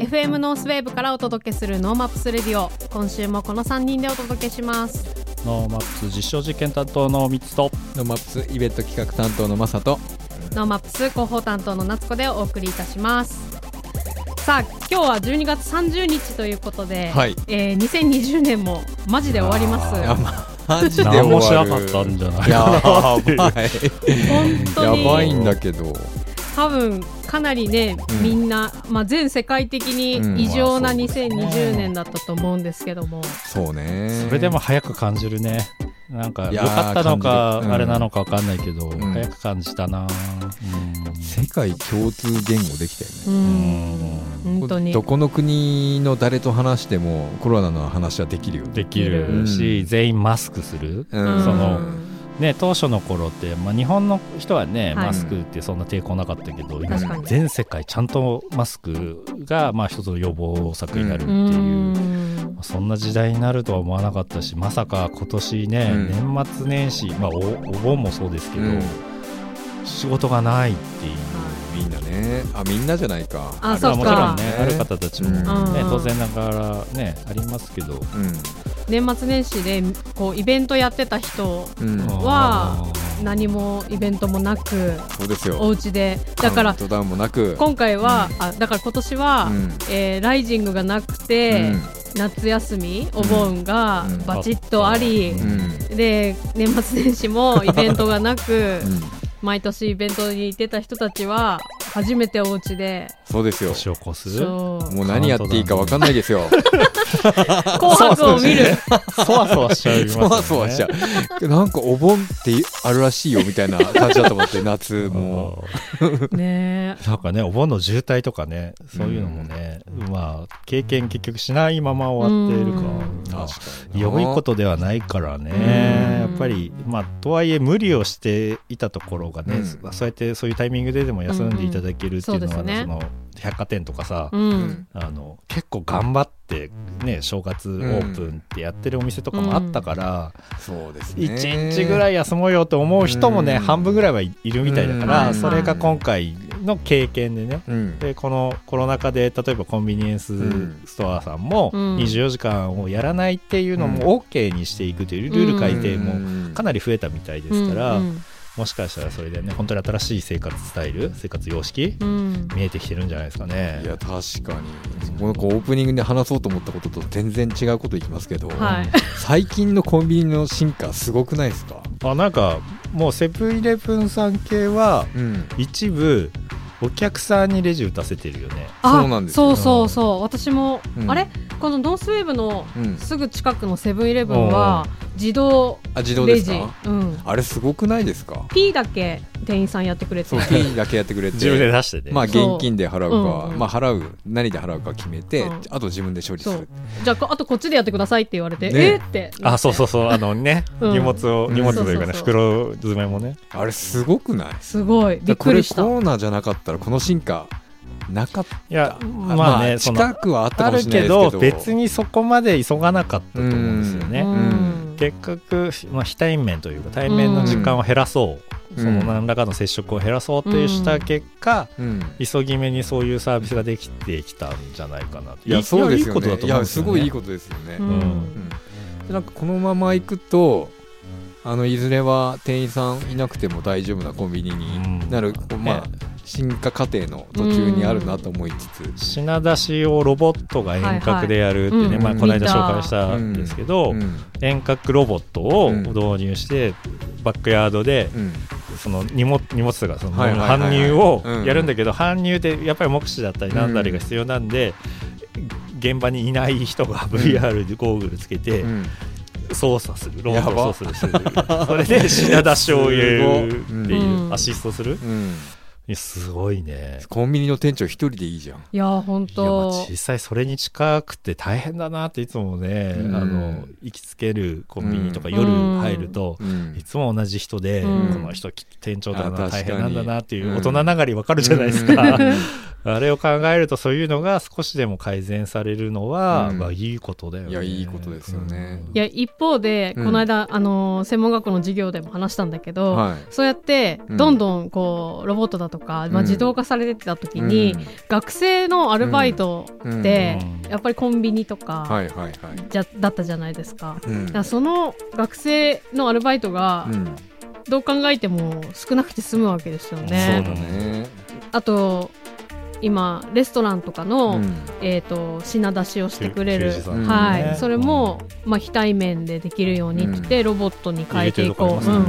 FM ノースウェーブからお届けするノーマップスレディオ。今週もこの3人でお届けします。ノーマップス実証実験担当のみつと。ノーマップスイベント企画担当のマサと。ノーマップス広報担当の夏子でお送りいたしますさあ今日は12月30日ということで、はい。えー、2020年もマジで終わります。あいやマジで何もし終わる。なかったんじゃないやばい本当に。やばいんだけど。多分かなりね、うん。みんな、まあ、全世界的うん。に異常なまあそうですね2020年だったと思うんですけども、そうね。それでも早く感じるねなんか良かったのかあれなのか分かんないけど、ん。早く感じたな。うん世界共通言語できたようねん。本当に。どこの国の誰と話してもコロナの話はできるよできるし、うん。全員マスクする、うん。そのね、当初の頃って、まあ、日本の人はね、はい。マスクってそんな抵抗なかったけど、今全世界ちゃんとマスクが、まあ、一つの予防策になるってういう、ん。そんな時代になるとは思わなかったしまさか今年ね、うん。年末年始、まあ、おお盆もそうですけど、うん。仕事がないっていう。みんなね。あみんなじゃないか。あまそっか。もちろんねある方たちも、ねうん。当然ながらねありますけど、う年末年始でこうイベントやってた人んうん。は何もイベントもなくそうですよ。お家で。だからカウントダウンもなく。今回は、あだから今年は、うん。えーライジングがなくて、うん。夏休みお盆がうん。バチッとあり、うん。で年末年始もイベントがなくうん。毎年イベントに行ってた人たちは初めてお家で。そうですよ。年を越す？もう何やっていいか分かんないですよ。紅白を見る。そわそわしちゃいますよね。そわそわしちゃう。なんかお盆ってあるらしいよみたいな感じだと思って夏も。ね。なんかねお盆の渋滞とかねそういうのもね、まあ経験結局しないまま終わっているかうん。ら、確かに良いことではないからね、うん。やっぱりまあとはいえ無理をしていたところがね、うん。そうやってそういうタイミングででも休んでいただけるっていうのは、ね。その百貨店とかさ、うん、うんあの結構頑張ってね正月オープンってやってるお店とかもあったから、そうですね。1日ぐらい休もうよと思う人もね、うん。半分ぐらいはいいるみたいだから、うん。それが今回の経験でね。うん。でこのコロナ禍で例えばコンビニエンスんストアさんもうん。24時間をやらないっていうのも OK にしていくというルール改定もかなり増えたみたいですから、うんもしかしたらそれでね本当に新しい生活スタイル生活様式うん。見えてきてるんじゃないですかね。い。や確かに。この子オープニングで話そうと思ったことと全然違うこといきますけど、はい。最近のコンビニの進化すごくないですか、あなんかもうセブンイレブンさん系はうん、一部お客さんにレジ打たせてるよね。あそうなんですよ。そうそうそう。私も、うん。あれ？このノースウェーブのうん。すぐ近くのセブンイレブンは自動あ自動でレジ。すかうん。あれすごくないですか？P だけ店員さんやってくれて。そう金だけやってくれて。自分で出してね。まあ現金で払うか、うん。まあ払う何で払うか決めて、うん。あと自分で処理する。じゃあこあとこっちでやってくださいって言われて、ねえ。ーって。あそうそうそう。あのね、うん。荷物をうん。荷物というかね、袋詰めもね。あれすごくない？すごい。びっくりした。コロナじゃなかったらこの進化なかった。いやあまあね、その近くはあったかもあるけしれないですけど。ど別にそこまで急がなかったと思うんですよね、うん。結局、まあ、非対面というか対面の時間を減らそう、うん。その何らかの接触を減らそうとした結果、うん。急ぎ目にそういうサービスができてきたんじゃないかなと。いやそうですよいいことだとねいや思うんですよね。すごいいいことですよね、ううん。うん。でなんかこのまま行くとあのいずれは店員さんいなくても大丈夫なコンビニになる、まあね進化過程の途中にあるなと思いつつ、品出しをロボットが遠隔でやるってね、はいはいまあ、うんこの間紹介したんですけど、うん。遠隔ロボットをうん導入して、バックヤードでうん。その荷物荷物とかその搬入をうん。やるんだけど、搬入でやっぱり目視だったりなんだりが必要なんで、現場にいない人が VR でゴーグルつけてうん。操作する、ロボット操作するそれで品出しを入れるっていううん。アシストする。うんやすごいね。コンビニの店長一人でいいじゃん。いやー本いやまあ当実際それに近くて大変だなっていつもね、うん。あの行きつけるコンビニとかうん。夜入ると、うん。いつも同じ人で、うん。この人きっと店長だな大変なんだなっていううん。大人ながらわかるじゃないですか、うん。あれを考えるとそういうのが少しでも改善されるのは、うん。まあいいことだよね。いやいいことですよね。いや一方でうん。この間、あのー専門学校の授業でも話したんだけど、はい。そうやってうん。どんどんこうロボットだとか、まあ、うん自動化されてった時に、学生のアルバイトって、うん。やっぱりコンビニとか、じゃだったじゃないですか。うん。だからその学生のアルバイトがうん。どう考えても少なくて済むわけですよそうね。だね。あと今レストランとかの、うん。えー、と品出しをしてくれる。はい、ね。それも、まあ、非対面でできるようにって、ロボットに変えていこう、ねうん。っ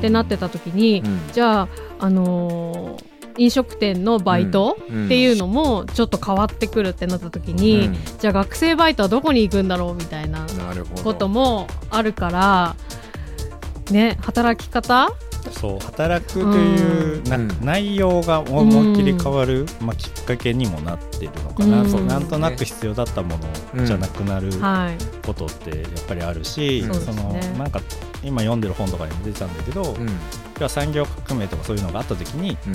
てなってた時に、うん。じゃあ、あのー飲食店のバイトうん。っていうのもちょっと変わってくるってなった時に、うん。じゃあ学生バイトはどこに行くんだろうみたいなこともあるからね働き方？そう働くという、なうん。内容が思いっきり変わる、まあ、きっかけにもなってるのかな、うん。そうなんとなく必要だったものじゃなくなるはいことってやっぱりあるし、うん。そのね。なんか今読んでる本とかにも出てたんだけど、うん。産業革命とかそういうのがあった時にうん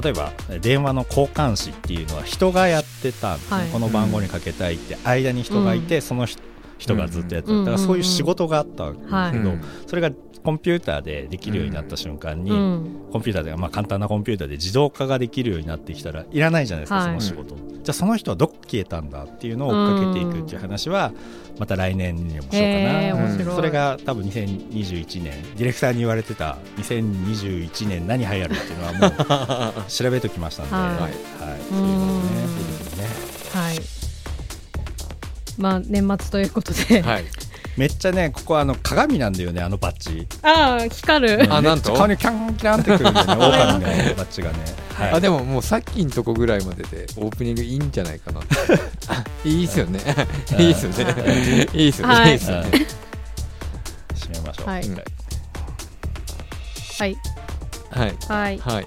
例えば電話の交換士っていうのは人がやってたんですね、はい。この番号にかけたいって間に人がいて、その人人がずっとやってた、うんだからそういう仕事があったんですけど、それがコンピューターでできるようになった瞬間に、うん。コンピューターで、まあ、簡単なコンピューターで自動化ができるようになってきたらいらないじゃないですか、はい。その仕事、じゃあその人はどこ消えたんだっていうのを追っかけていくっていう話はまた来年にもしようかな、それが多分2021年。ディレクターに言われてた2021年何流行るっていうのはもう調べときましたんで、はい。はい。そういうのね。はいまあ年末ということで、はい。めっちゃねここあの鏡なんだよねあのバッジ。ああ光る。あなんと？顔にキャンキャンってくるんだよねオーカミみたいなバッジがね、はい。あでももうさっきのとこぐらいまででオープニングいいんじゃないかな いいっすよね。い。いっすよね。い。いっすよね。はい。いいっすよね。締めましょう、はい。うん。はい。はい。はい。はい。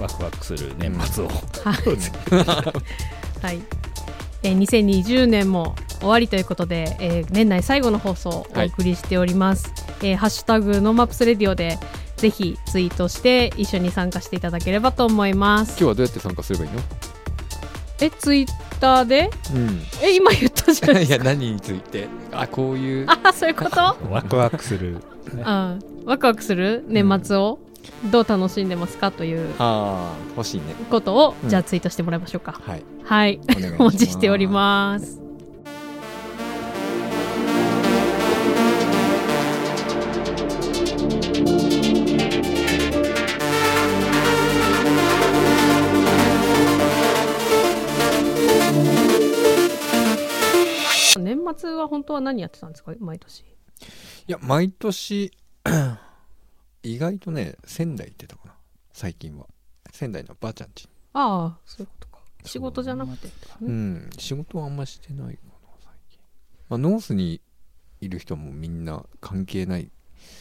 ワクワクする年末を、はい、えー2020年も終わりということで、えー年内最後の放送をお送りしております、えーハッシュタグノーマップスレディオでぜひツイートして一緒に参加していただければと思います。今日はどうやって参加すればいいの？えツイッターで？うん。え今言ったじゃない いや何について？あこういう。あそういうこと？ワクワクする、ねうん。ワクワクする？年末を？どう楽しんでますかというああ欲しいね。ことを、うんじゃあツイートしてもらいましょうか。はい。はい。お待ちしております。年末は本当は何やってたんですか？毎年。いや毎年意外とね仙台行ってたかな。最近は。仙台のばあちゃんちああそういうことか。仕事じゃなくて、う。ん。仕事はあんましてないかな最近。まあノースにいる人もみんな関係ない、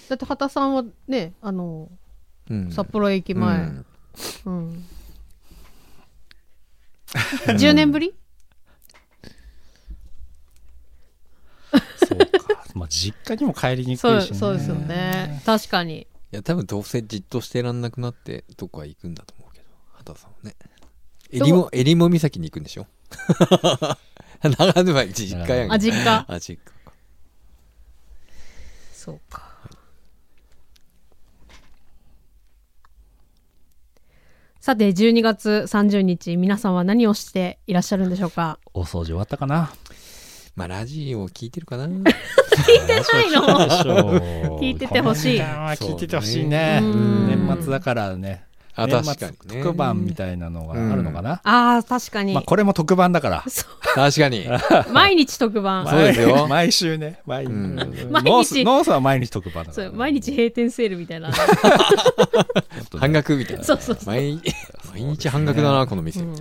だって畑さんはねあのうん、札幌駅前、うん。うん、10年ぶり？そうか、まあ、実家にも帰りにくそういし、ね、そうですよね。確かにいや多分どうせじっとしてらんなくなってどこか行くんだと思うけど。畑さんはね。えりもえりも岬に行くんでしょ？長沼実家やんあ実家？あ実家。かそうか。さて12月30日皆さんは何をしていらっしゃるんでしょうか？お掃除終わったかな？まあラジオ聞いてるかな。聞いてないの？聞いててほしい。聞いててほしいね。年末だからね。あ年末確かにね。特番みたいなのがあるのかな、あー確かに、まあ、これも特番だから。そ確かに。う 毎日特番。そうですよ。毎週ね。毎,、うん。ノー毎日スノースは毎日特番だから、そう毎日閉店セールみたいな、半額みたいな。そうそうそう。毎毎日半額だなこの店、うん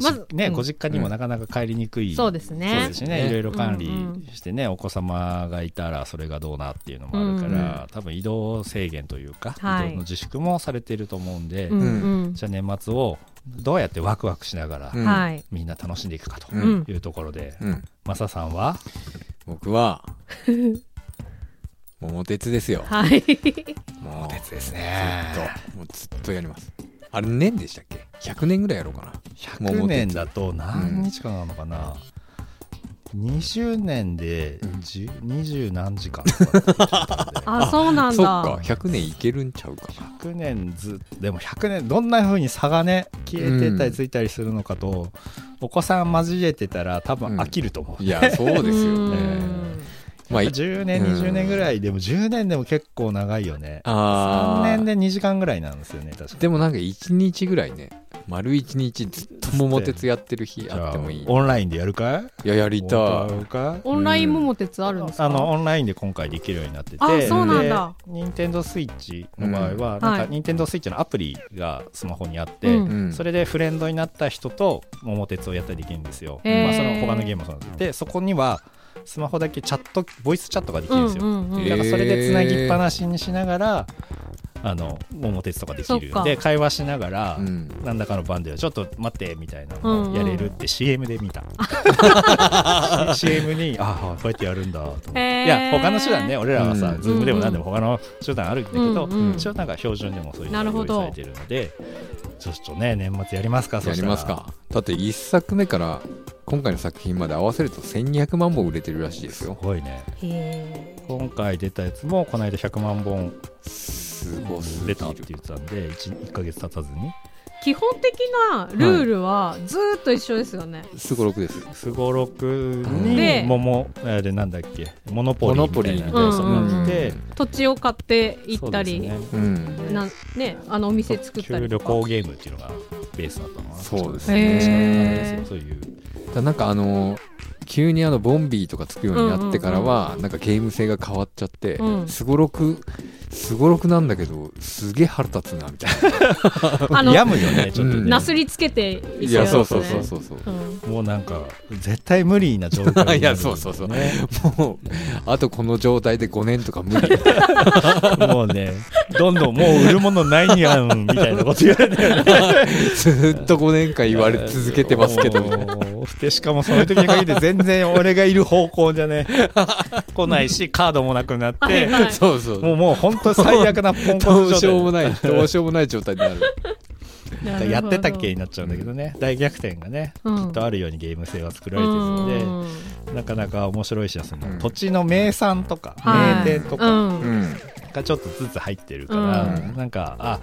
まずじね、うん。ご実家にもなかなか帰りにくい、そうですそうねですしね、いろいろ管理うんうん。してね、お子様がいたらそれがどうなっていうのもあるから、うん多分移動制限というか、はい。移動の自粛もされてると思うんで、うんうん。じゃあ年末をどうやってワクワクしながら、みんな楽しんでいくかとうん。いうところで、うん。マサさんは？僕は、桃鉄ですよ。はい。桃鉄ですずっと、もうずっとやります。あれ年でしたっけ ?100 年ぐらいやろうかな。100年だと何日間なのかな、20年でうん10 20何時間 あそうなんそっだか、100年いけるんちゃうかな。100年ずでも100年どんな風に差がね消えてったりついたりするのかと、お子さん交えてたら多分飽きると思う、いや、そうですようね。んまあ、い10年うん。20年ぐらいでも10年でも結構長いよね。3あー。年で2時間ぐらいなんですよね確か。でもなんか1日ぐらいね、丸1日ずっと桃鉄やってる日ああってもいい。オンラインでやるかい？いや、やりたい。オンライン桃鉄あるんですか？あのオンラインで今回できるようになってて。あそうなんだ。任天堂スイッチの場合は、うん。なんかはい。任天堂スイッチのアプリがスマホにあって、うん。うん。それでフレンドになった人と桃鉄をやったりできるんですよ、まあ、その他のゲームもそうなんですでそこにはスマホだけチャットボイスチャットができるんですよ、うんうんうん。だからそれでつなぎっぱなしにしながらあの桃鉄とかできる。で会話しながら、うん。なんだかの番ではちょっと待ってみたいな。うんうん。のをやれるって CM で見た、CM にああこうやってやるんだと思って、へー。いや他の手段ね俺らはさ、うん。ズームでも何でも他の手段あるんだけど、うんうん一応なんか標準でもそういうのがなるほど。用意されてるのでちょっとね年末やりますかやりますか。だって1作目から今回の作品まで合わせると1200万本売れてるらしいですすよ。ごいね。今回出たやつもこの間100万本すごすぎ出たってる。言ってたんで 1, 1ヶ月経たずに。基本的なルールはずーっと一緒ですよね、すごろくです。すごろくでに桃あれなんだっけモノポリーみたいなモノポリー。要素があって、うん。土地を買って行ったり、そうですね。うん。なんねあのお店作ったりとか。旅行ゲームっていうのがベースだったのかな。そうですへね。ー。そういうだなんかあの急にあのボンビーとかつくようになってからは、なんかゲーム性が変わっちゃってうん。すごろくすごろくなんだけどすげえ腹立つなみたいあの病むよねちょっとなすりつけていいやそうそうねそうそうそう。うん。もうなんか絶対無理な状況になる いやそうそうそう。ね もうあとこの状態で5年とか無理。もうねどんどんもう売るものないやんみたいなこと言われてる。ずっと5年間言われ続けてますけどで しかもそういう時に限って全然俺がいる方向じゃね来ないしカードもなくなって、はいはいそうそう。もうもう本当最悪なポンコどうツ状態。しようもないどうしようもない状態になるやってたっけになっちゃうんだけどね。大逆転がね、うん。きっとあるようにゲーム性は作られてるので、うん。なかなか面白いしその、うん。土地の名産とか、はい名店とかうん。うんがちょっとずつ入ってるから、うん。なんかあ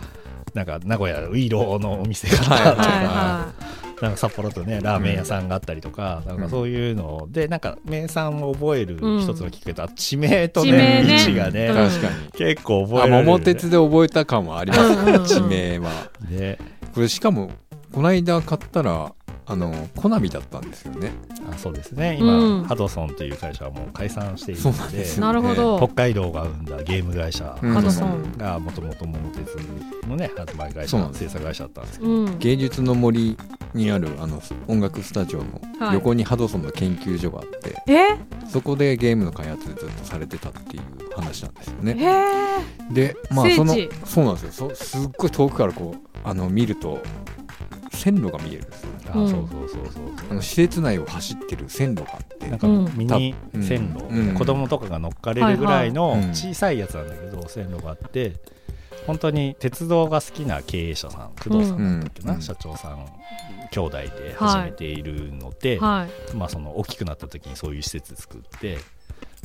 なんか名古屋ウイローのお店がはいあったとか、はいはなんか札幌とねラーメン屋さんがあったりとか、なんかそういうのでなんか名産を覚える一つのきっかけと、あ地名とねね。位置がね、うん。確かに。結構覚えあられる、ね、桃鉄で覚えた感はあります。うんうんうん。地名は。でこれしかもこの間買ったらあのコナミだったんですよね。あそうですね。今、うん。ハドソンという会社はもう解散しているのでなんですよなるほど。北海道が生んだゲーム会社、うん。ハドソンがもともと桃鉄のね発売会社そうなんです制作会社だったんですけどうん芸術の森にあるあの音楽スタジオのはい。横にハドソンの研究所があって、え？そこでゲームの開発ずっとされてたっていう話なんですよね。へでまあそのそうなんですよ。そすっごい遠くからこうあの見ると線路が見えるんですよ。あ、うん。そうそうそうそう。あの施設内を走ってる線路があって。なんかうん。ミニ線路、うん。子供とかが乗っかれるぐらいの小さいやつなんだけど、線路があって本当に鉄道が好きな経営者さん工藤さんだっけな、うん。社長さん兄弟で始めているので、はい。まあ、その大きくなった時にそういう施設作って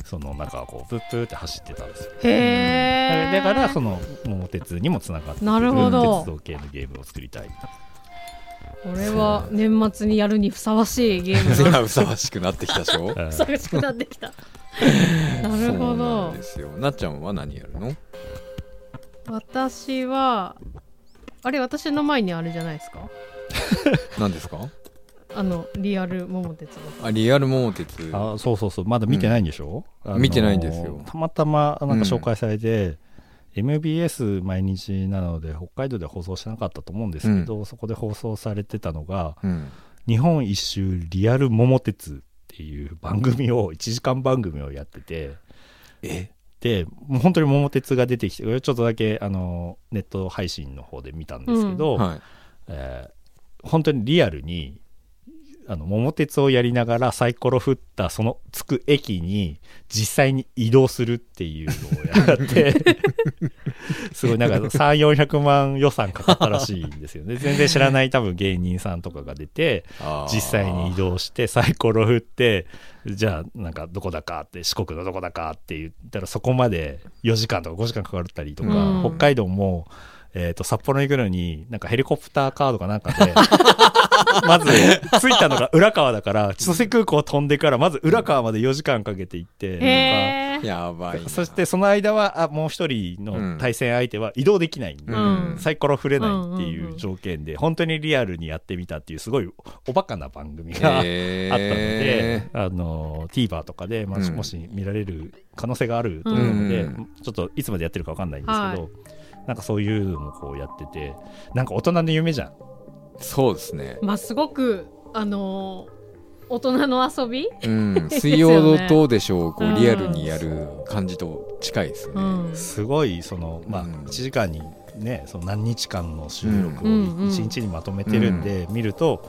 その中をこうプップーって走ってたんですよ。へえだからその桃鉄にもつながってくる鉄道系のゲームを作りたいこれは年末にやるにふさわしいゲームいがやふさわしくなってきたでしょ？うん。ふさわしくなってきた。なるほそうなどんですよ。なっちゃんは何やるの？私はあれ私の前にあるじゃないですか？何ですか？あのリアル桃鉄の。あリアル桃鉄。あそうそうそう。まだ見てないんでしょ、あの見てないんですよ。たまたまなんか紹介されて、MBS 毎日なので北海道で放送しなかったと思うんですけど、そこで放送されてたのがうん「日本一周リアル桃鉄」っていう番組を1時間番組をやっててえ？でもう本当に桃鉄が出てきてちょっとだけあのネット配信の方で見たんですけど、はい。えー本当にリアルにあの桃鉄をやりながらサイコロ振ったその着く駅に実際に移動するっていうのをやって すごいなんか3400万予算かかったらしいんですよね。全然知らない多分芸人さんとかが出て実際に移動してサイコロ振ってじゃあなんかどこだかって四国のどこだかって言ったらそこまで4時間とか5時間かかったりとか、うん。北海道も、えー、と札幌に行くのになんかヘリコプターカードかなんかで まず着いたのが浦川だから千歳空港飛んでからまず浦川まで4時間かけて行って。やばいな。そしてその間はあもう一人の対戦相手は移動できないんで、うん。サイコロ振れないっていんうんううん条件で本当にリアルにやってみたっていうすごいおバカな番組があったのへで、あの TVer とかで、まあうん。もし見られる可能性があると思うので、うん。ちょっといつまでやってるか分かんないんですけど、はなんかそういうのもこうやっててなんか大人の夢じゃん。ーそうですね。まあすごくあのー大人の遊び？うん。水曜どうでしょうこうんうリアルにやる感じと近いですね。うん。すごいその、まあ、うん1時間にねその何日間の収録をうんうん1日にまとめてるんで、見ると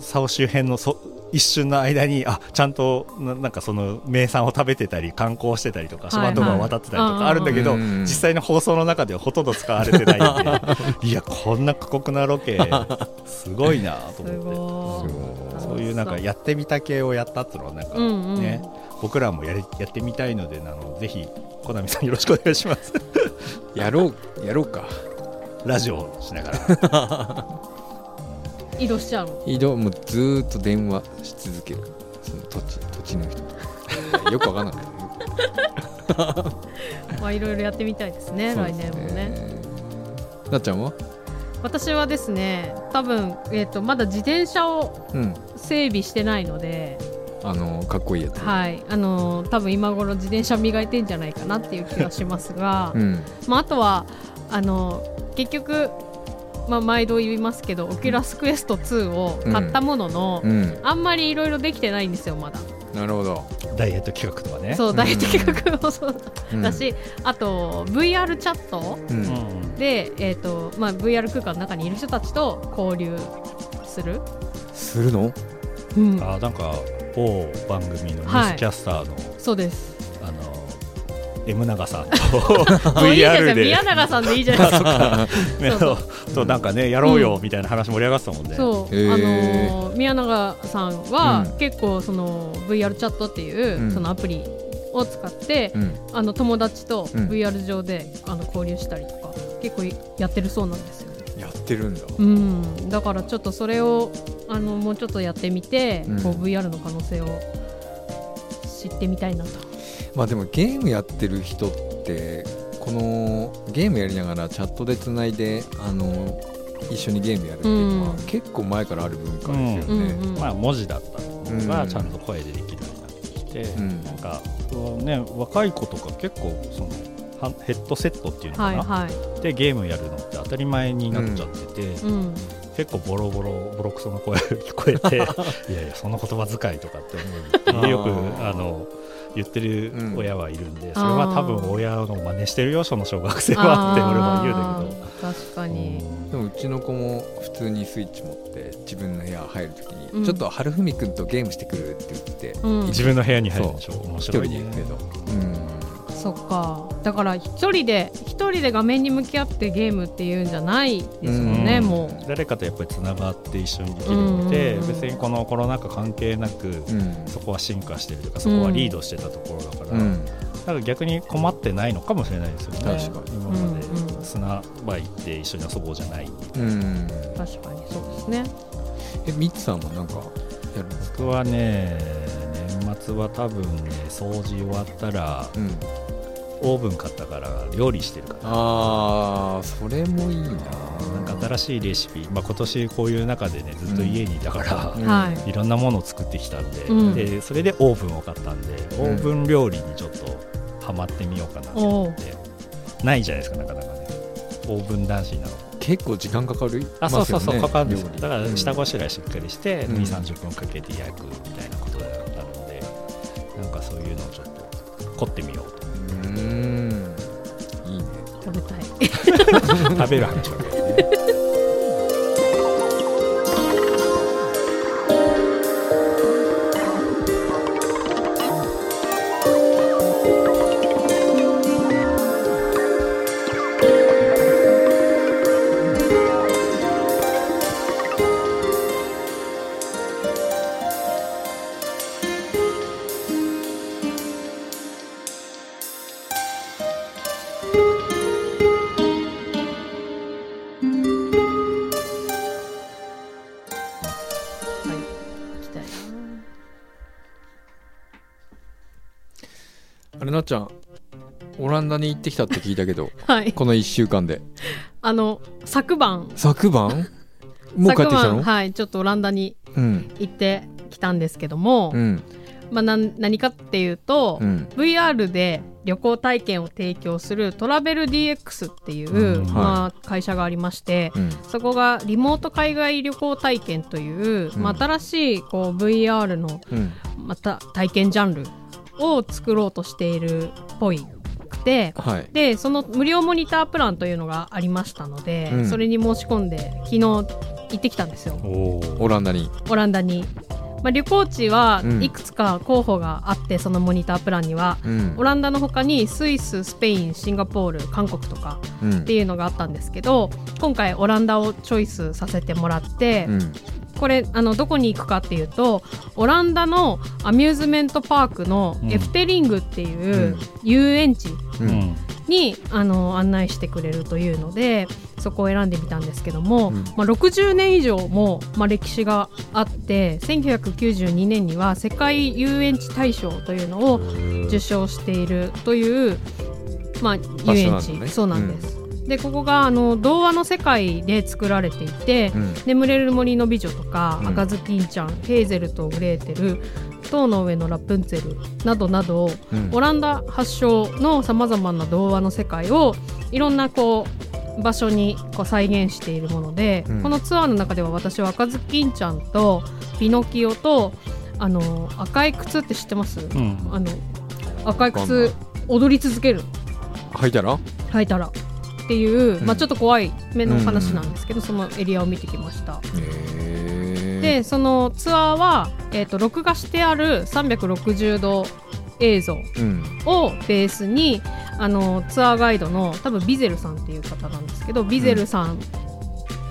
竿周辺のそ一瞬の間にあちゃんとななんかその名産を食べてたり観光してたりとかはい島とかを渡ってたりとかあるんだけど、うん実際の放送の中ではほとんど使われてないんで いやこんな過酷なロケすごいなとす思って。ごい。そういうなんかやってみた系をやったっていうのはなんかうんうん。ね、僕らもやりやってみたいのであのぜひコナミさんよろしくお願いします。やろうやろうか。ラジオをしながら 移動しちゃうの？移動もうずーっと電話し続ける。その土地土地の人と。よくわかんない まあいろいろやってみたいですね 来年もね。なっちゃんは？私はですね多分、えー、とまだ自転車をうん。整備してないので、あのかっこいいやつ。はい。あのー多分今頃自転車磨いてんじゃないかなっていう気がしますが、うん。まあ、あとはあの結局、まあ、毎度言いますけど、オキュラスクエスト2を買ったものの、うん。あんまりいろいろできてないんですよまだ、なるほど。ダイエット企画とかね。そうダイエット企画もそううん。だし、あと VR チャットううん。んで、えーとまあ、VR 空間の中にいる人たちと交流する、するの？うん、あなんか某番組のニュースキャスターの、そうです M 長さんと VR で。宮永さんでいいじゃないですか。ね そうとなんかねやろうよみたいな話盛り上がってたもんね、そう、あのー宮永さんは、うん。結構その VR チャットっていう、うん。そのアプリを使って、うん。あの友達とうん。VR 上で、あの交流したりとか結構やってるそうなんですよ、やってるんだ。うん、だからちょっとそれをあのもうちょっとやってみて、うん。こう VR の可能性を知ってみたいなと。まあでもゲームやってる人ってこのゲームやりながらチャットでつないであの一緒にゲームやるっていうのは、うん結構前からある文化ですよね、うんうんまあ文字だったのうんがちゃんと声でできるようになってきて、うん。なん。かそうね若い子とか結構そのはヘッドセットっていうのかな、はいはい、でゲームやるのって当たり前になっちゃってて、うん、結構ボロボロボロクソの声聞こえていやいやその言葉遣いとかって思うよくあの言ってるうん。親はいるんで、それは多分親の真似してるよその小学生はって俺は言うんだけど。確かに、でもうちの子も普通にスイッチ持って自分の部屋入るときに、うん。ちょっと春文君とゲームしてくるって言ってうん、自分の部屋に入るんでしょ。面白いね。で行くけど、そっか。だから一人で一人で画面に向き合ってゲームっていうんじゃないですもんね、うん。もう。誰かとやっぱりつながって一緒にできるので、うん。別にこのコロナ禍関係なく、うん。うんそこは進化してるというかそこはリードしてたところだから、うん。だから逆に困ってないのかもしれないですよね。確かに。今までうんうん砂場行って一緒に遊ぼうじゃないうん確かにそうですねえミッツさんはなんかやるんですか僕はね年末は多分ね掃除終わったらうんオーブン買ったから料理してるから。あーそれもいいな。なんか新しいレシピ、まあ、今年こういう中でねずっと家にいたから、うん。はい。いろんなものを作ってきたんで,、うん。でそれでオーブンを買ったんで、うん。オーブン料理にちょっとハマってみようかなと思って。ないじゃないですかなかなかね。オーブン男子なの結構時間かかる？あそうそうそう、かかるんです。よだからうん。下ごしらえしっかりして、うん。2 3 0分かけて焼くみたいなことだったのでなんかそういうのをちょっと凝ってみようと食べる話ばかりね。ってきたって聞いたけどな はい。この1週間で。あの昨晩。昨晩？もう帰ってきた昨の晩はいちょっとオランダにうん。行ってきたんですけども、うん。まあ、何かっていうと、うん。VR で旅行体験を提供するトラベル DX っていう、うん。まあ、会社がありまして、うん。そこがリモート海外旅行体験という、うん。まあ、新しいこう VR のうん。また体験ジャンルを作ろうとしているっぽいくてはい。でその無料モニタープランというのがありましたので、うん。それに申し込んで昨日行ってきたんですよ。オランダに。オランダに。まあ、旅行地はうん。いくつか候補があって、そのモニタープランには。うん。オランダの他にスイススペインシンガポール韓国とかうん。っていうのがあったんですけど今回オランダをチョイスさせてもらって、うんこれあのどこに行くかっていうとオランダのアミューズメントパークのうん。エフテリングっていううん。遊園地にあの案内してくれるというのでそこを選んでみたんですけども、うん。まあ、60年以上も、まあ、歴史があって1992年には世界遊園地大賞というのを受賞しているという、まあ、遊園地、そうなんです。でここがあの童話の世界で作られていてうん「眠れる森の美女」とか「うん。赤ずきんちゃん」ヘーゼルとグレーテル」「塔の上のラプンツェル」などなどうん。オランダ発祥のさまざまな童話の世界をいろんなこう場所にこう再現しているもので、うん。このツアーの中では私は赤ずきんちゃんとピノキオとあの赤い靴って知ってます、うん。あの赤い靴踊り続ける。履いたら？履いたらっていう、うん。まあ、ちょっっと怖い目の話なんですけど、そのエリアを見てきました。へでそのツアーは、えー、と録画してある360度映像うん。をベースにあのツアーガイドの多分ビゼルさんっていう方なんですけどビゼルさん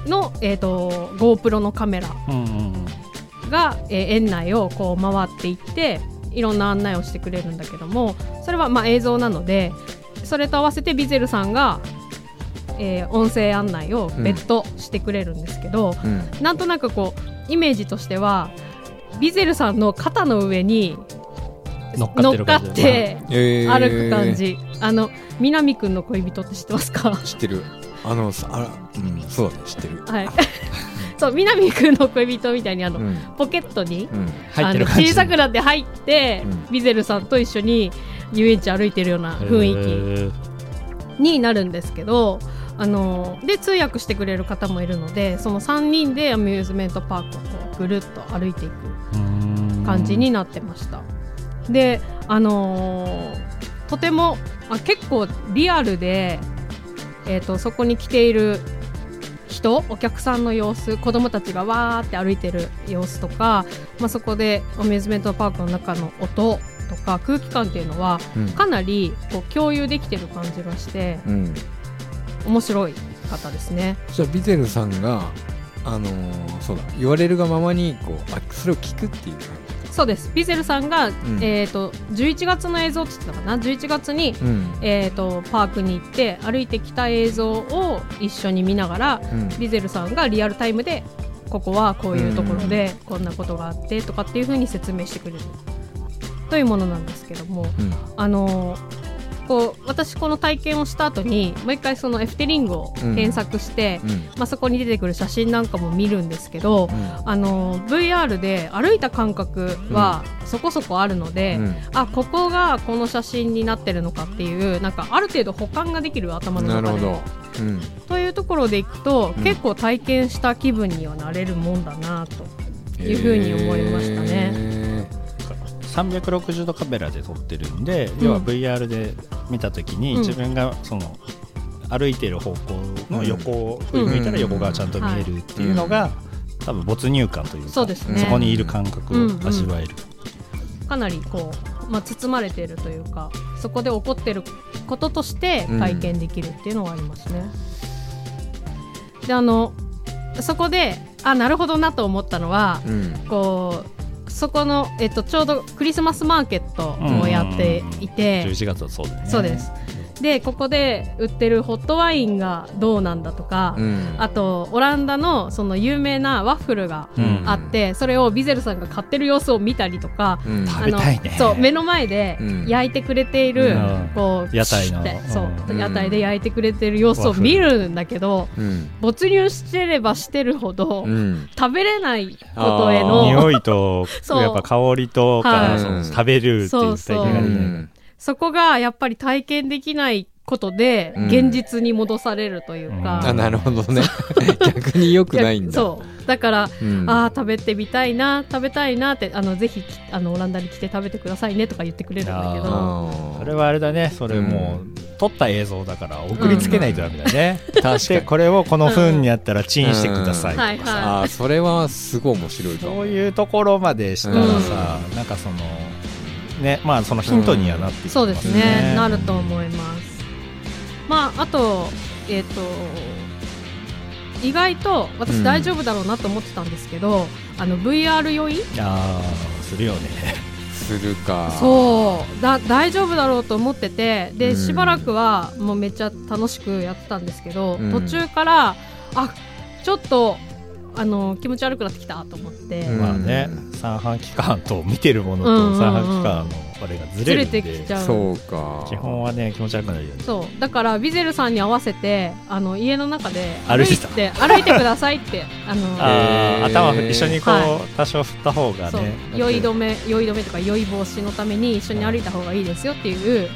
の、えー、と GoPro のカメラうんうん。が、えー園内をこう回っていっていろんな案内をしてくれるんだけどもそれはまあ映像なのでそれと合わせてビゼルさんが、えー音声案内を別途してくれるんですけど、うん。なんとなくこうイメージとしてはビゼルさんの肩の上に乗っかってる乗っかっ感じてえー。歩く感じ、あの南くんの恋人って知ってますか？知ってる。あのさあらうんそうだね知ってる。はい。そう南くんの恋人みたいにあの、うん。ポケットにうん。入ってる感じ。あの小さくなって入って、うん。ビゼルさんと一緒に遊園地歩いてるような雰囲囲気になるんですけどあので通訳してくれる方もいるのでその3人でアミューズメントパークをこうぐるっと歩いていく感じになってました。であのーとてもあ結構リアルで、えー、とそこに来ている人お客さんの様子子供たちがわーって歩いてる様子とか、まあ、そこでアミューズメントパークの中の音とか空気感っていうのはうんかなりこう共有できてる感じがしてうん面白い方ですね。じゃあビゼルさんがあのーそうだ言われるがままにこうあそれを聞くっていう。感そうです。ビゼルさんが、ん。えー、と11月の映像って言ってたかな？11月にじうん。えー、とパークに行って歩いてきた映像を一緒に見ながらうん。リゼルさんがリアルタイムでここはこういうところでこんなことがあってとかっていう風に説明してくれるというものなんですけどもうん。あのーこう私この体験をした後にもう一回そのエフテリングを検索して、うん。まあ、そこに出てくる写真なんかも見るんですけど、あの VR で歩いた感覚はそこそこあるので、うん。あここがこの写真になってるのかっていうなんかある程度保管ができる頭の中で。なるほど。うん。というところでいくと、うん。結構体験した気分にはなれるもんだなというふうに思いましたね。ね。360度カメラで撮ってるんで、うん。要は VR で見た時にうん。自分がその歩いてる方向の横を振り向いたら横がちゃんと見えるっていうのが、多分没入感というかそうですね。そこにいる感覚を味わえる、かなりこう、まあ、包まれてるというかそこで起こってることとして体験できるっていうのがありますね。であのそこであなるほどなと思ったのはうん。こうそこの、えっと、ちょうどクリスマスマーケットをやっていて、11月はそうだよね。そうですでここで売ってるホットワインがどうなんだとか、うん。あとオランダのその有名なワッフルがうん。あって、それをビゼルさんが買ってる様子を見たりとか、うん。食べたいね。あのそう目の前でうん。焼いてくれている、屋台そう、うん。屋台で焼いてくれてる様子を見るんだけど、うん。没入してればしてるほど、うん。食べれないことへの匂いと そう。やっぱ香りとか、はい。食べるっていう体験がうできないんそこがやっぱり体験できないことでうん。現実に戻されるというか、うん。あなるほどね。逆に良くないんだ。そう。だから、うん。ああ食べてみたいな食べたいなってあのぜひきあのオランダに来て食べてくださいねとか言ってくれるんだけあどそれはあれだね。それもう、撮った映像だから送りつけないとダメだね、でこれをこの風にやったらチンしてくださいとかはいさ、はあーそれはすごい面白いそういうところまでしたらさ、なんかそのねまあそのヒントにはなってきますそうですね。なると思います。まああとえっ、と意外とうん私大丈夫だろうなと思ってたんですけど、あの VR 酔い？ああするよね。するか。そう。だ大丈夫だろうと思っててで、うん。しばらくはもうめっちゃ楽しくやってたんですけど、うん。途中からあちょっとあの気持ち悪くなってきたと思って、うん。まあね三半規管と見てるものと三半規管のあれがずずれれるんでてきちゃう。そうか。基本はね気持ち悪くなるよね。そう。だからビゼルさんに合わせてあの家の中で歩いて歩いてくださいってあのあ頭一緒にこう、は多少振った方がね酔い止め酔い止めとか酔い防止のために一緒に歩いた方がいいですよっていう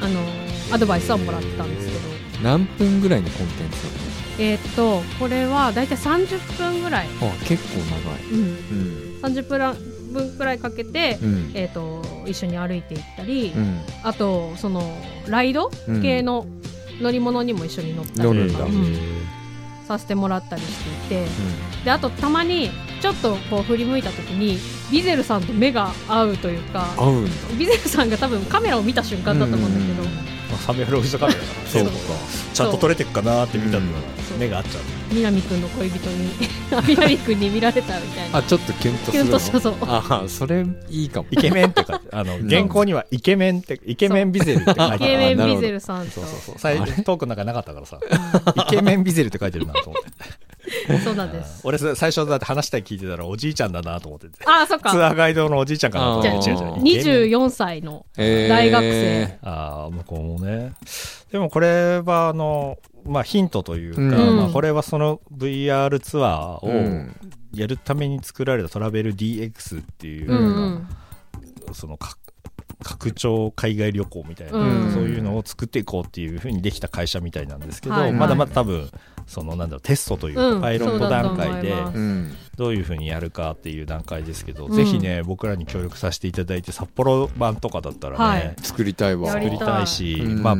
あのアドバイスはもらってたんですけど。何分ぐらいのコンテンツえーっとこれはだいたい30分ぐらい、あ結構長い。うん、うん。30分くらいかけて、うん。えーっと一緒に歩いていったり、うん。あとそのライド？うん。系の乗り物にも一緒に乗ったりとか、うん。させてもらったりしていて。であとたまにちょっとこう振り向いた時にビゼルさんと目が合うというかビゼルさんが多分カメラを見た瞬間だと思うんだけど、うん360度カメラだから。そうか。ちゃんと撮れてるかなって見たの。がそう目が合っちゃう。南くんの恋人に 南くんに見られたみたいな。あちょっとキュンとすキュるのンとしたそう。あそれいいかも。イケメンって書いてあの原稿にはイケメンってイケメンビゼルって書いてあイケメンビゼルさんと。そうそうそう。最トークの中なかったからさ。イケメンビゼルって書いてるなと思って そうなんです。俺最初だって話したい聞いてたらおじいちゃんだなと思ってて。ああそっツかアーガイドのおじいちゃんかなと思って。違う違うイケメン24歳のえー大学生。ああ向こうもね。でもこれはあのまあヒントというか、うん。まあ、これはその VR ツアーをうん。やるために作られたトラベル DX っていう、うんうん。そのか拡張海外旅行みたいな、うん。そういうのを作っていこうっていうふうにできた会社みたいなんですけど、はい。まだまだ多分そのなんだろうテストというか、うんパイロット段階でどういうふうにやるかっていう段階ですけど、うん。ぜひね僕らに協力させていただいて札幌版とかだったらね、はい。作りたいわ。や作りたいし、うん。まあ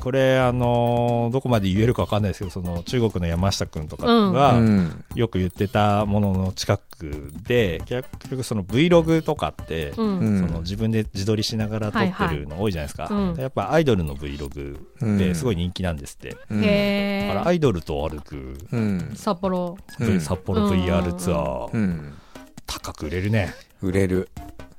これあのーどこまで言えるか分かんないですけどその中国の山下君とかがうん。よく言ってたものの近くで結局その Vlog とかって、うん。うんその自分で自撮りしながら撮ってるの多いじゃないですか、はいはいうん。やっぱアイドルの Vlog ってすごい人気なんですって、うん。へえだからアイドルと歩く、うん。札幌。うん。札幌 VR ツアー、うん。高く売れるね。売れる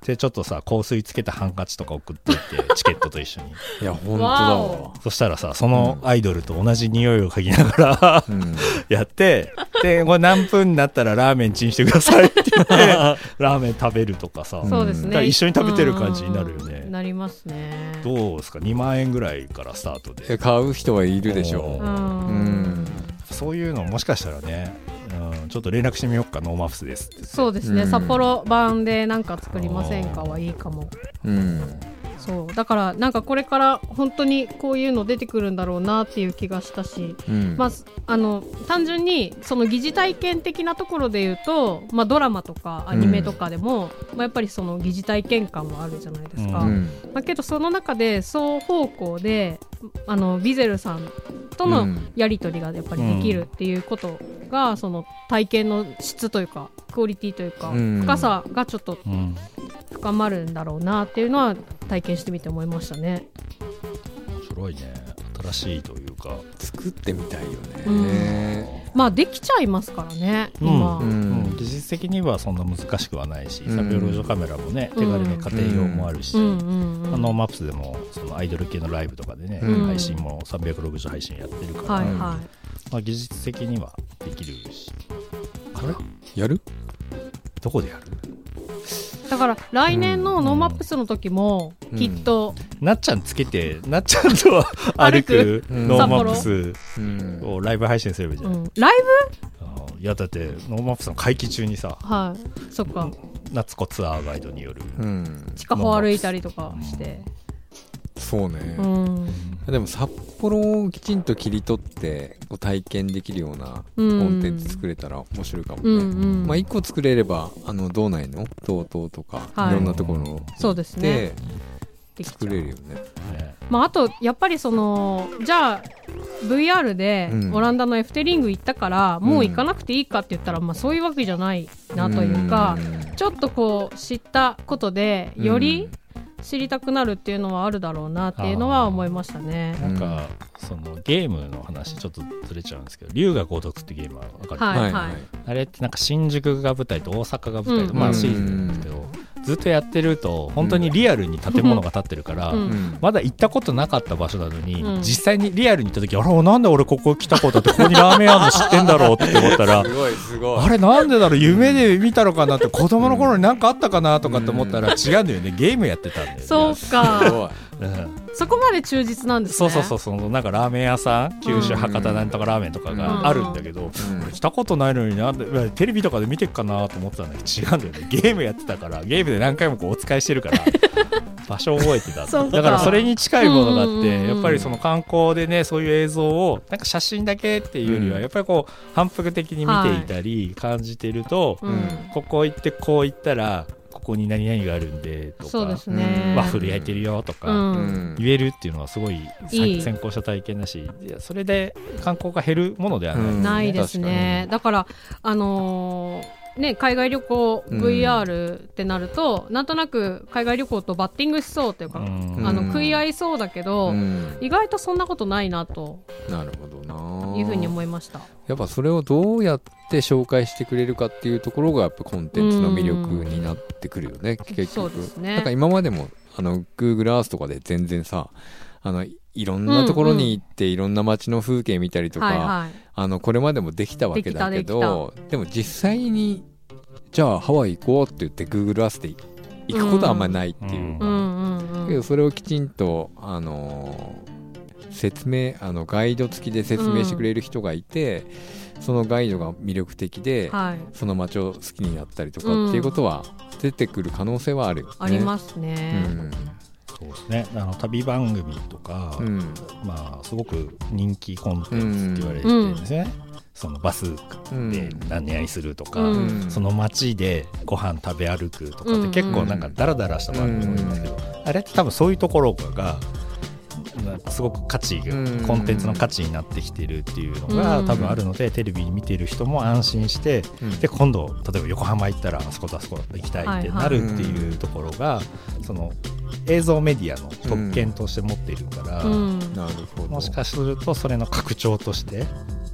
でちょっとさ香水つけたハンカチとか送っといてチケットと一緒に。いや本当だわ。そしたらさそのアイドルと同じ匂いを嗅ぎながらうん。やってでこれ何分になったらラーメンチンしてくださいって言って ラーメン食べるとかさ、んそうですね。だから一緒に食べてる感じになるよね。なりますね。どうですか？2万円ぐらいからスタートで。え買う人はいるでしょう。うん。うん。そういうのもしかしたらね、うん、ちょっと連絡してみようかノーマップスですそうですね、うん。札幌版でなんか作りませんかはいいかも。うんそう。だからなんかこれから本当にこういうの出てくるんだろうなっていう気がしたし、うん。まあ、あの単純にその疑似体験的なところで言うと、まあ、ドラマとかアニメとかでも、まあ、やっぱりその疑似体験感もあるじゃないですか、うん。まあ、けどその中で双方向であのビゼルさんとのうん。やり取りがやっぱりできるっていうことが、その体験の質というかクオリティというか、うん。深さがちょっとうん。深まるんだろうなっていうのは体験してみて思いましたね。面白いね。新しいというか。作ってみたいようん。ねまあできちゃいますからね今、うん。うん。技術的にはそんな難しくはないし、うん。サビオロジオカメラもね手軽に家庭用もあるし、あのマップスでもそのアイドル系のライブとかでね、うん。配信も360配信やってるから、はいはい、まあ、技術的にはできるし。あれ？やる？どこでやる？だから来年のノーマップスの時もうん。きっと、なっちゃんつけてなっちゃんと歩く？うんノーマップスうん。をライブ配信すればいいじゃ、うん。ん、ライあのいやだってノーマップスの会期中にさブはい。そっか。夏子ツアーガイドによる、うん。地下歩歩いたりとかして、そうね。うん。でも札幌をきちんと切り取って体験できるようなコうん。ンテンツ作れたら面白いかもうんね、うん。まあ1個作れればあの道内の？TOTO とか、はい。い、ろんなところそうですね。作れるよね。ねまあ、あとやっぱりそのじゃあ VR でうん。オランダのエフテリング行ったから、もう行かなくていいかって言ったら、まあ、そういうわけじゃないなというか、ちょっとこう知ったことでより知りたくなるっていうのはあるだろうなっていうのは思いましたね。なんか、そのゲームの話ちょっとずれちゃうんですけど龍が如くってゲームは分かる、はいはい。はいあれってなんか新宿が舞台と大阪が舞台と、うんまあシリーズなんですけど、ずっとやってると本当にリアルに建物が建ってるから、うん。うん。まだ行ったことなかった場所なのに、うん。実際にリアルに行った時あれなんで俺ここ来たことあってここにラーメン屋あるの知ってんだろうって思ったら すごいすごい。あれなんでだろう夢で見たのかなって子供の頃に何かあったかなとかって思ったら違うんだよね。ゲームやってたんだよね。そうすかうん。そこまで忠実なんですね。そうそうそうそのなんかラーメン屋さん九州うん博多なんとかラーメンとかがあるんだけど、うん。俺来たことないのになんでテレビとかで見てっかなと思ってたんだけど違うんだよね。ゲームやってたからゲームで何回もこうお使いしてるから 場所覚えてた。だからそれに近いものがあっうんうんうん。てやっぱりその観光でねそういう映像をなんか写真だけっていうよりはうん。やっぱりこう反復的に見ていたり感じてると、うん。ここ行ってこう行ったらここに何々があるんでとか。そうですね。ワッフル焼いてるよとか、言えるっていうのはすごい先行した体験だしそれで観光が減るものではない、うん。ないですね。だから、あのーね、海外旅行うん。VR ってなると、なんとなく海外旅行とバッティングしそうというか、うん。あのうん食い合いそうだけど、うん。意外とそんなことないなと。なるほどな。いうふうに思いました。やっぱそれをどうやって紹介してくれるかっていうところがやっぱコンテンツの魅力になってくるよね、結そう局ですね。なんか今までもあの Google Earth とかで全然さあのいろんなところに行っていろんな街の風景見たりとか、はいはい。あのこれまでもできたわけだけどでも実際にじゃあハワイ行こうって言って Google Earth で行くことはあんまりないっていうか、うんそれをきちんと、あのー説明あのガイド付きで説明してくれる人がいて、そのガイドが魅力的で、はい。その街を好きになったりとかっていうことは出てくる可能性はあるよね。ありますうね。んそうですね。あの旅番組とか、うん。まあすごく人気コンテンツって言われてるんですね、そのバスうん。で何々するとか、うん。その街でご飯食べ歩くとかって結構なんかダラダラした番組多いんですけど、あれって多分そういうところがすごく価値が、うん。コンテンツの価値になってきてるっていうのがうん。多分あるので、テレビに見てる人も安心してうん。で今度例えば横浜行ったらあそことあそこ行きたいってなるっていうところが、その映像メディアの特権として持っているから、うん。なるほど。もしかするとそれの拡張として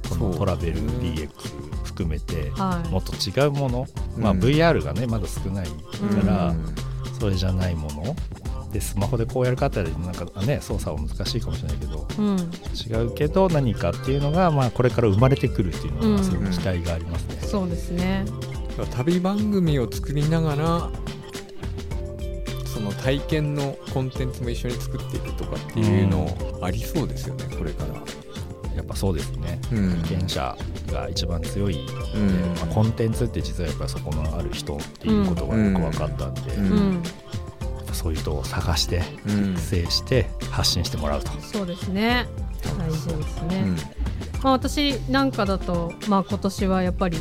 このトラベル DX 含めてはい。もっと違うもの、まあ、うん。VR がねまだ少ないから、うん。それじゃないものでスマホでこうやる方でなんかね操作は難しいかもしれないけどうん。違うけど何かっていうのが、まあ、これから生まれてくるっていうのは、すごく期待がありますね。そうですね。旅番組を作りながらその体験のコンテンツも一緒に作っていくとかっていうのありそうですよね、これから。やっぱそうですね。うん。経験者が一番強いので、う。ん。まあ、コンテンツって実はやっぱりそこのある人っていうことがよく分かったんで、うんそういう人を探してうん。育成して発信してもらうと。そうですね。大事ですね、うん。まあ、私なんかだと、まあ、今年はやっぱり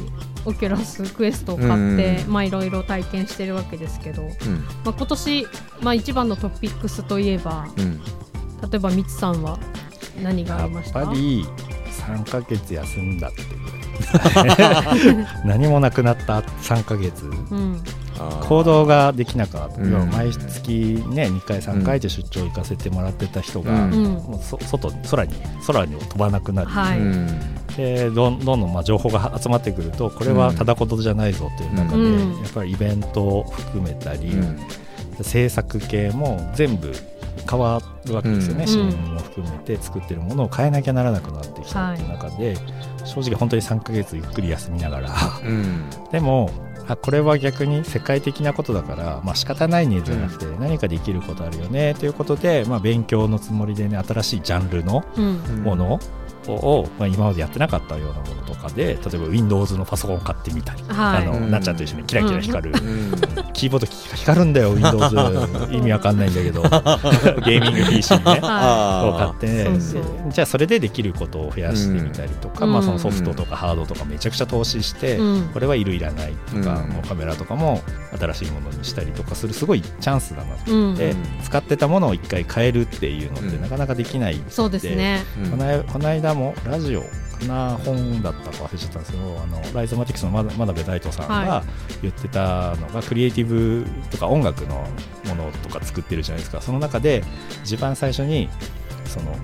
オキュラスクエストを買って、うん。まあいろいろ体験してるわけですけど、うん。まあ、今年、まあ、一番のトピックスといえばうん。例えばみつさんは何があやりました？っぱり3ヶ月休んだっていう何もなくなった3ヶ月うん行動ができなかった、うん。要は毎月ね2回3回で出張行かせてもらってた人が、うん。うん。もうそ外に空に空に飛ばなくなり、はい、うん。でどんどんどんまあ情報が集まってくるとこれはただ事じゃないぞっていう中で、うん。やっぱりイベントを含めたり、うん。制作系も全部変わるわけですよね、うん。支援も含めて作ってるものを変えなきゃならなくなってきたっていう中で、正直本当に3ヶ月ゆっくり休みながら。うん。でもあこれは逆に世界的なことだから、まあ仕方ないねじゃなくて何かできることあるよねということで、まあ、勉強のつもりでね新しいジャンルのうんものを、まあ、今までやってなかったようなものとかで例えば Windows のパソコンを買ってみたり、はい。あのうん。なっちゃんと一緒にキラキラ光る、うん。キーボード光るんだよ Windows 意味わかんないんだけど。ゲーミング PC ね。はを買ってそうそう。じゃあそれでできることを増やしてみたりとか、うん。まあ、そのソフトとかハードとかめちゃくちゃ投資して、うん。これはいるいらないとか、うん。もうカメラとかも新しいものにしたりとかするすごいチャンスだなうんで、うん。使ってたものを一回変えるっていうのってうん。なかなかできないんそうですね。うん。この間もラジオかな本だったか忘れちゃったんですけどあのライゾマティクスの真真鍋大斗さんはが言ってたのが、クリエイティブとか音楽のものとか作ってるじゃないですか。その中で一番最初にその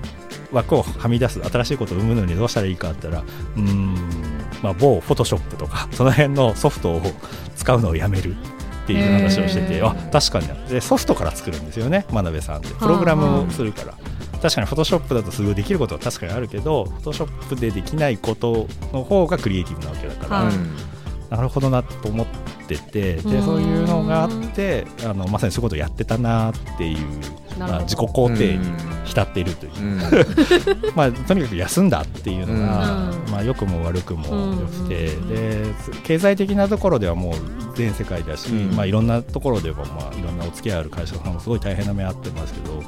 枠をはみ出す新しいことを生むのにどうしたらいいかって言ったらうーん、まあ、某フォトショップとかその辺のソフトを使うのをやめる。っていう話をしててあ確かにな。でソフトから作るんですよね真鍋さんって。プログラムをするから。確かにフォトショップだとすごいできることは確かにあるけどフォトショップでできないことの方がクリエイティブなわけだから、はいなるほどなと思っててでうん。そういうのがあってあのまさにそういうことをやってたなっていう、まあ、自己肯定に浸っているという、まあ、とにかく休んだっていうのが、うん。まあ、良くも悪くも良くて、うんで経済的なところではもう全世界だし、うん。まあ、いろんなところでは、まあ、いろんなお付き合いある会社さんもすごい大変な目あってますけど、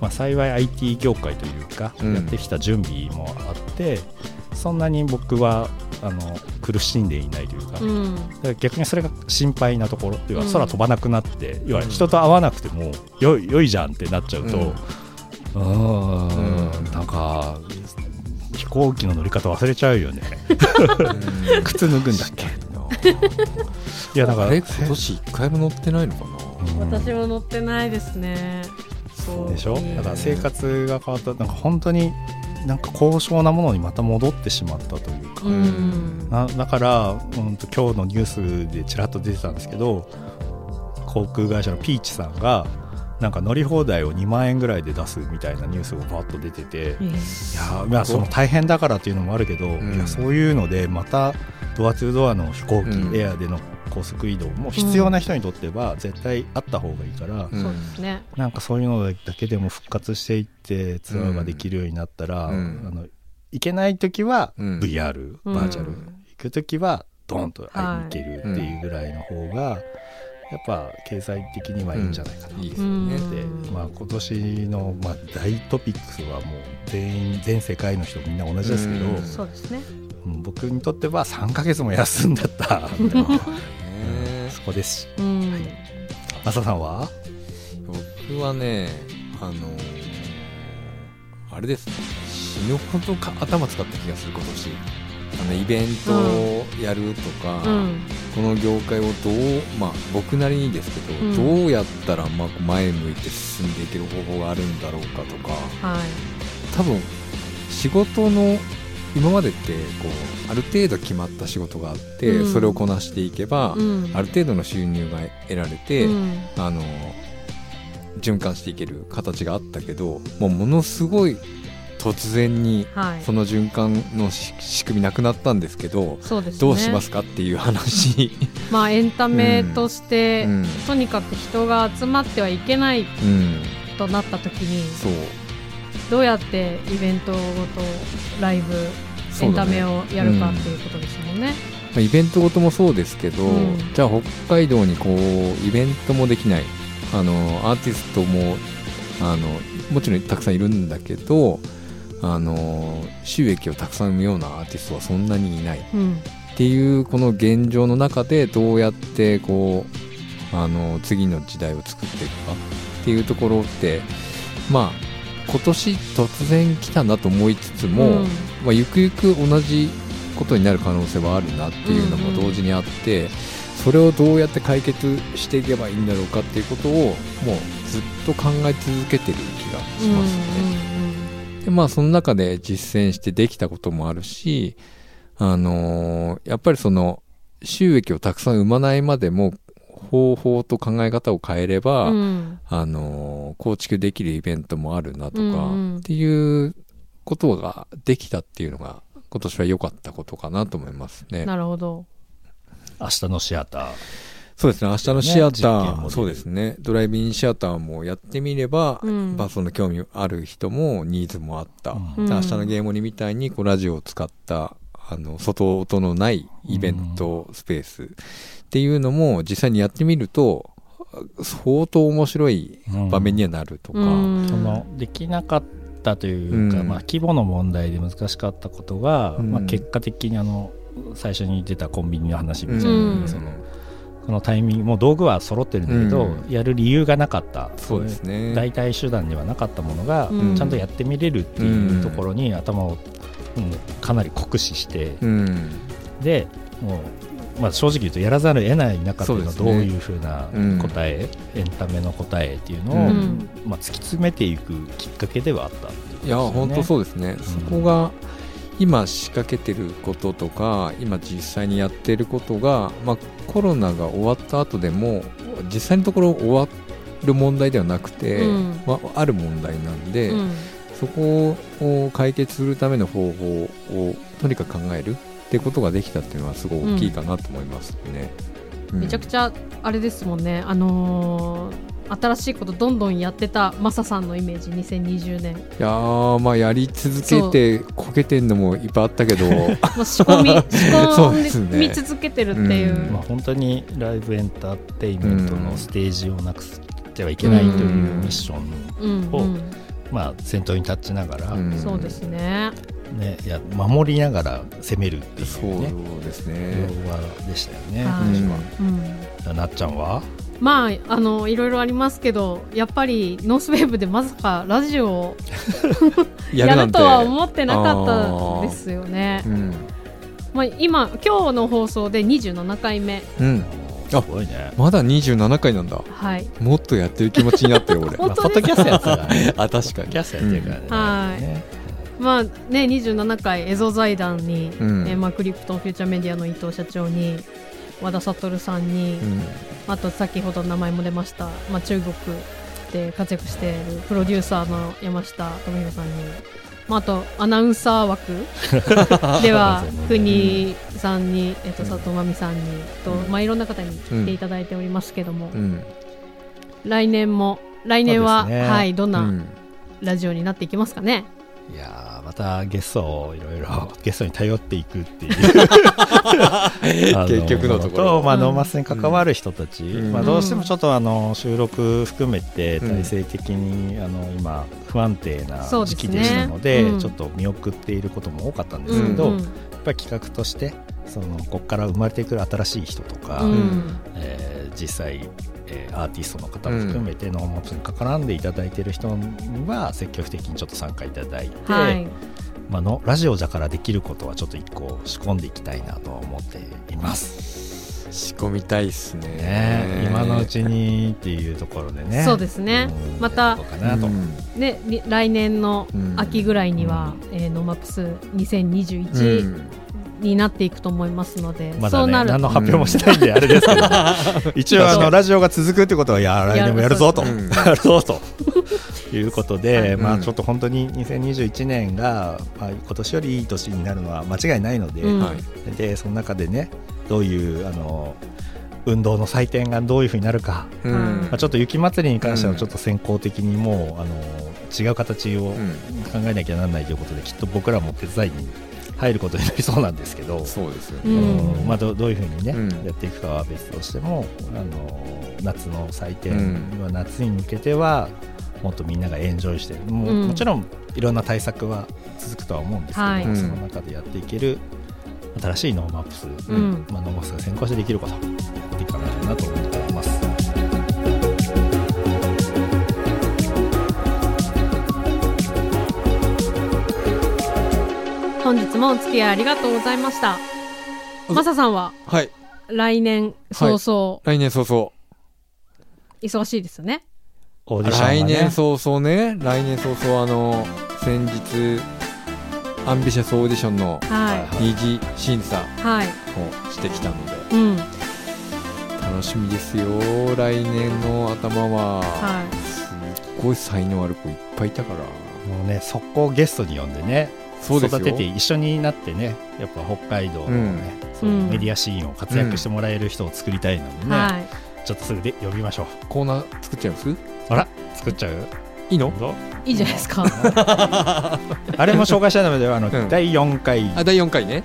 まあ、幸い IT 業界というか、うん。やってきた準備もあってそんなに僕はあの苦しんでいないというか。うん。だから逆にそれが心配なところ要はうん。空飛ばなくなって、要は人と会わなくてもよい良いじゃんってなっちゃうとうん。うーんうん。なんか飛行機の乗り方忘れちゃうよね。靴脱ぐんだっけ？いやだからあれ今年一回も乗ってないのかな？うん。私も乗ってないですねでしょ？だから生活が変わったなんか本当になんか高尚なものにまた戻ってしまったというか、うだから、うん、と今日のニュースでちらっと出てたんですけど航空会社のピーチさんがなんか乗り放題を2万円ぐらいで出すみたいなニュースがバッと出てて、いえやーまあその大変だからっていうのもあるけど、ん。いやそういうのでまたドアツードアの飛行機、うん。エアでの高速移動も必要な人にとっては絶対あった方がいいから、うん。そうですね。なんかそういうのだけでも復活していってツアーができるようになったら、うん。あの行けない時はうん。VR、うん。バーチャル、行く時はドンと会いに行けるっていうぐらいの方が、やっぱ経済的にはいいんじゃないかな、いいですようんね。で、まあ、今年の、まあ、大トピックスはもう全員全世界の人みんな同じですけど、うん。そうですね。うん僕にとっては3ヶ月も休んだった ねそこです。しうん。マサさんは？僕はねあのーあれですね。死ぬほどか頭使った気がする今年。あのイベントをやるとか、うん。この業界をどうまあ僕なりにですけど、うん。どうやったらまあ前向いて進んでいける方法があるんだろうかとか。はい。多分仕事の今までってこうある程度決まった仕事があって、うん。それをこなしていけば、うん。ある程度の収入が得られて、うん。あの循環していける形があったけどもうものすごい突然にはい。その循環のし仕組みなくなったんですけど、ね。どうしますかっていう話、まあ エンタメとして、うん。とにかく人が集まってはいけないうん、となった時にそう。どうやってイベントごとライブ、エンタメをやるかっていうことですもんね。まあイベントごともそうですけど、うん。じゃあ北海道にこうイベントもできない。あのアーティストもあのもちろんたくさんいるんだけどあの収益をたくさん生むようなアーティストはそんなにいない。うん。っていうこの現状の中でどうやってこうあの次の時代を作っていくかっていうところってまあ今年突然来たなと思いつつも、うん。まあ、ゆくゆく同じことになる可能性はあるなっていうのも同時にあって、それをどうやって解決していけばいいんだろうかっていうことをもうずっと考え続けてる気がしますね。でまあその中で実践してできたこともあるし、あのーやっぱりその収益をたくさん生まないまでも方法と考え方を変えれば、うん。うんあのー構築できるイベントもあるなとか、うんうん。っていうことができたっていうのが今年は良かったことかなと思いますね。なるほど。明日のシアター。そうですね、明日のシアター、デルそうですね、ドライブインシアターもやってみれば、うん。まあその興味ある人もニーズもあった。うん。で明日のゲームにみたいにこうラジオを使った、あの、外音のないイベントスペースっていうのも実際にやってみると、相当面白い場面にはなるとか、うん。そのできなかったというか、うん。まあ、規模の問題で難しかったことが、うん。まあ、結果的にあの最初に出たコンビニの話みたいに、うん。そのこのタイミングもう道具は揃ってるんだけど、うん。やる理由がなかった。そうですね。代替手段にはなかったものが、うん。ちゃんとやってみれるっていうところに頭を、うんかなり酷使して、うん。でもう、まあ、正直言うとやらざるを得ない中でのどういうふうなうん。答え、エンタメの答えっていうのを、うん。まあ、突き詰めていくきっかけではあったっていうことですいや、本当そうですね。そこが、今仕掛けてることとか、今実際にやってることが、まあ、コロナが終わった後でも、実際のところ終わる問題ではなくて、うん。まあ、ある問題なんで、うん。そこを解決するための方法をとにかく考えるってことができたっていうのはすごい大きいかなと思いますね。うん。めちゃくちゃあれですもんね。あのー新しいことどんどんやってたマサさんのイメージ2020年、いやーまあやり続けてこけてんのもいっぱいあったけど。まあ、仕込み 仕込み続けてるっていう、うん。まあ、本当にライブエンターテインメントのステージをなくしてはいけないというミッション、うんをまあ、先頭に立ちながら、うん。そうですね。ね、いや守りながら攻めるっていうそうねです要ね。話でしたよね、うん。なっちゃんは？まああのいろいろありますけどやっぱりノースウェーブでまさかラジオを やるとは思ってなかったですよね。う。ん。まあ、今今日の放送で27回目。うん。すごいね、まだ27回なんだ。はい。もっとやってる気持ちになってる俺。まあ、ポッドキャストやってたからね。あ、確かポッドキャストやってるからね、はい。ねまあね27回エゾ財団に、うんえーまあ、クリプトンフューチャーメディアの伊藤社長に和田悟さんに、うん。あと先ほど名前も出ました、まあ、中国で活躍しているプロデューサーの山下智博さんに、まあ、あとアナウンサー枠 では国さんに、えっと、佐藤真美さんにと、まあ、いろんな方に来ていただいておりますけども、うん。来年も来年は、ねはい、どんう。なんラジオになっていきますかね。いやーまたゲストをいろいろゲストに頼っていくっていう。結局のところ。まあ、うんノーマップスに関わる人たち、うん。まあ、どうしてもちょっとあの収録含めて体制的に、あの今不安定な時期でしたのでうん。ちょっと見送っていることも多かったんですけど、うんやっぱり企画としてそのここから生まれてくる新しい人とか、うん。えー実際、えーアーティストの方も含めてノーマップスに絡んでいただいている人には積極的にちょっと参加いただいて、はい、まあ、のラジオだからできることはちょっと一個仕込んでいきたいなとは思っています。仕込みたいっすね。ね今のうちにっていうところでね。そうですね。うん。またねり来年の秋ぐらいには、えーノーマップス2021、うんになっていくと思いますので、まだねそうなる何の発表もしてないんであれですけど、一応あのラジオが続くってことはや来年もやるぞと。やるぞと。いうことで、うんまあちょっと本当に2021年が、まあ、今年よりいい年になるのは間違いないので、うん。はい。でその中でねどういうあの運動の祭典がどういうふうになるか、うん。うんまあ、ちょっと雪祭りに関してはうんちょっと先行的にもうあの違う形をうん。考えなきゃならないということできっと僕らも手伝いに入ることになりそうなんですけど。そうですようねん。うん。まあ、どどういうふうにね、うん。やっていくかは別としてもあの夏の祭う典ん。は夏に向けてはもっとみんながエンジョイしても,、うん。もちろんいろんな対策は続くとは思うんですけど、はい。その中でやっていける新しいノーマップス、うん。まあ、ノーマップスが先行してできること本日もお付き合いありがとうございました。マサさんは？はい。来年早々、来年早々。忙しいですよね。オーディション来年早々ね。来年早々あの先日アンビシャスオーディションのは二次審査いはい。をしてきたので。うん。楽しみですよ。来年の頭は、はすっごい才能ある子いっぱいいたから。もうね速攻ゲストに呼んでね育てて一緒になってねやっぱ北海道のね、そういうメディアシーンを活躍してもらえる人を作りたいのでね、はい。ちょっとすぐで呼びましょう。コーナー作っちゃいます？あら作っちゃう？いいの？いいじゃないですか。あれも紹介したのであの、うん。第4回、あ第4回ね。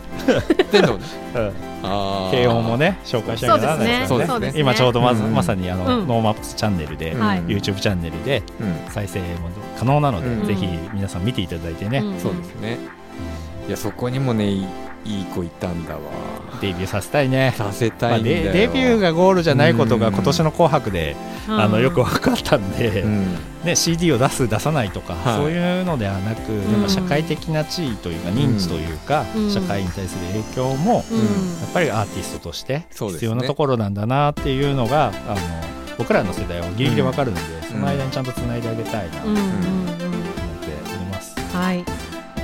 全部ね。う んあー。慶応もね紹介しなきゃならないですよね。そうですね。そうですね。今ちょうどまず、うん。まさにあの、うん。ノーマップスチャンネルで、うんはい。YouTube チャンネルでうん。再生も可能なので、うん。ぜひ皆さん見ていただいてね、うん。そうですね。いやそこにもねいいいい子いたんだわ。デビューさせたいね。させまあたいんだよ、デデビューがゴールじゃないことがうん。今年の「紅白で」あのよく分かったんで、うん。ね、CD を出す出さないとか、はい。そういうのではなく、やっぱ社会的な地位というか認知というか、うん。社会に対する影響も、うん。やっぱりアーティストとして必要なところなんだなっていうのが、あの僕らの世代はギリギリ分かるんで、その間にちゃんとつないであげたいなと思ってうん。うん。うん。おります。はい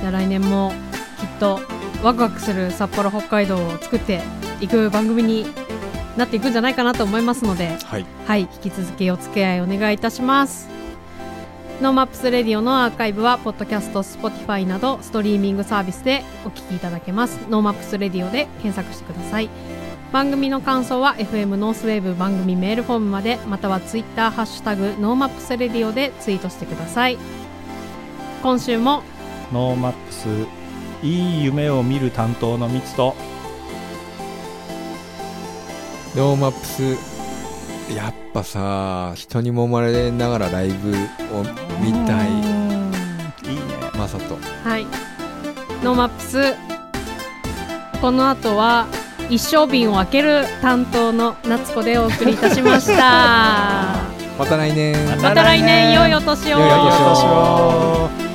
じゃあ来年もきっとワクワクする札幌北海道を作っていく番組になっていくんじゃないかなと思いますのではい。はい引き続きお付き合いお願いいたします。 NoMaps Radio のアーカイブはポッドキャスト Spotify などストリーミングサービスでお聞きいただけます。 NoMaps Radio で検索してください。番組の感想は FM ノースウェーブ番組メールフォームまでまたはツイッターハッシュタグ NoMaps Radio でツイートしてください。今週も NoMaps いい夢を見る担当のミツと。 NoMaps。やっぱさ人に揉まれながらライブを見たい。いいね。マサト。はい。NoMaps。この後は一升瓶を開ける担当の夏子でお送りいたしました。また来年。ままた来年。良いお年を。良いお年を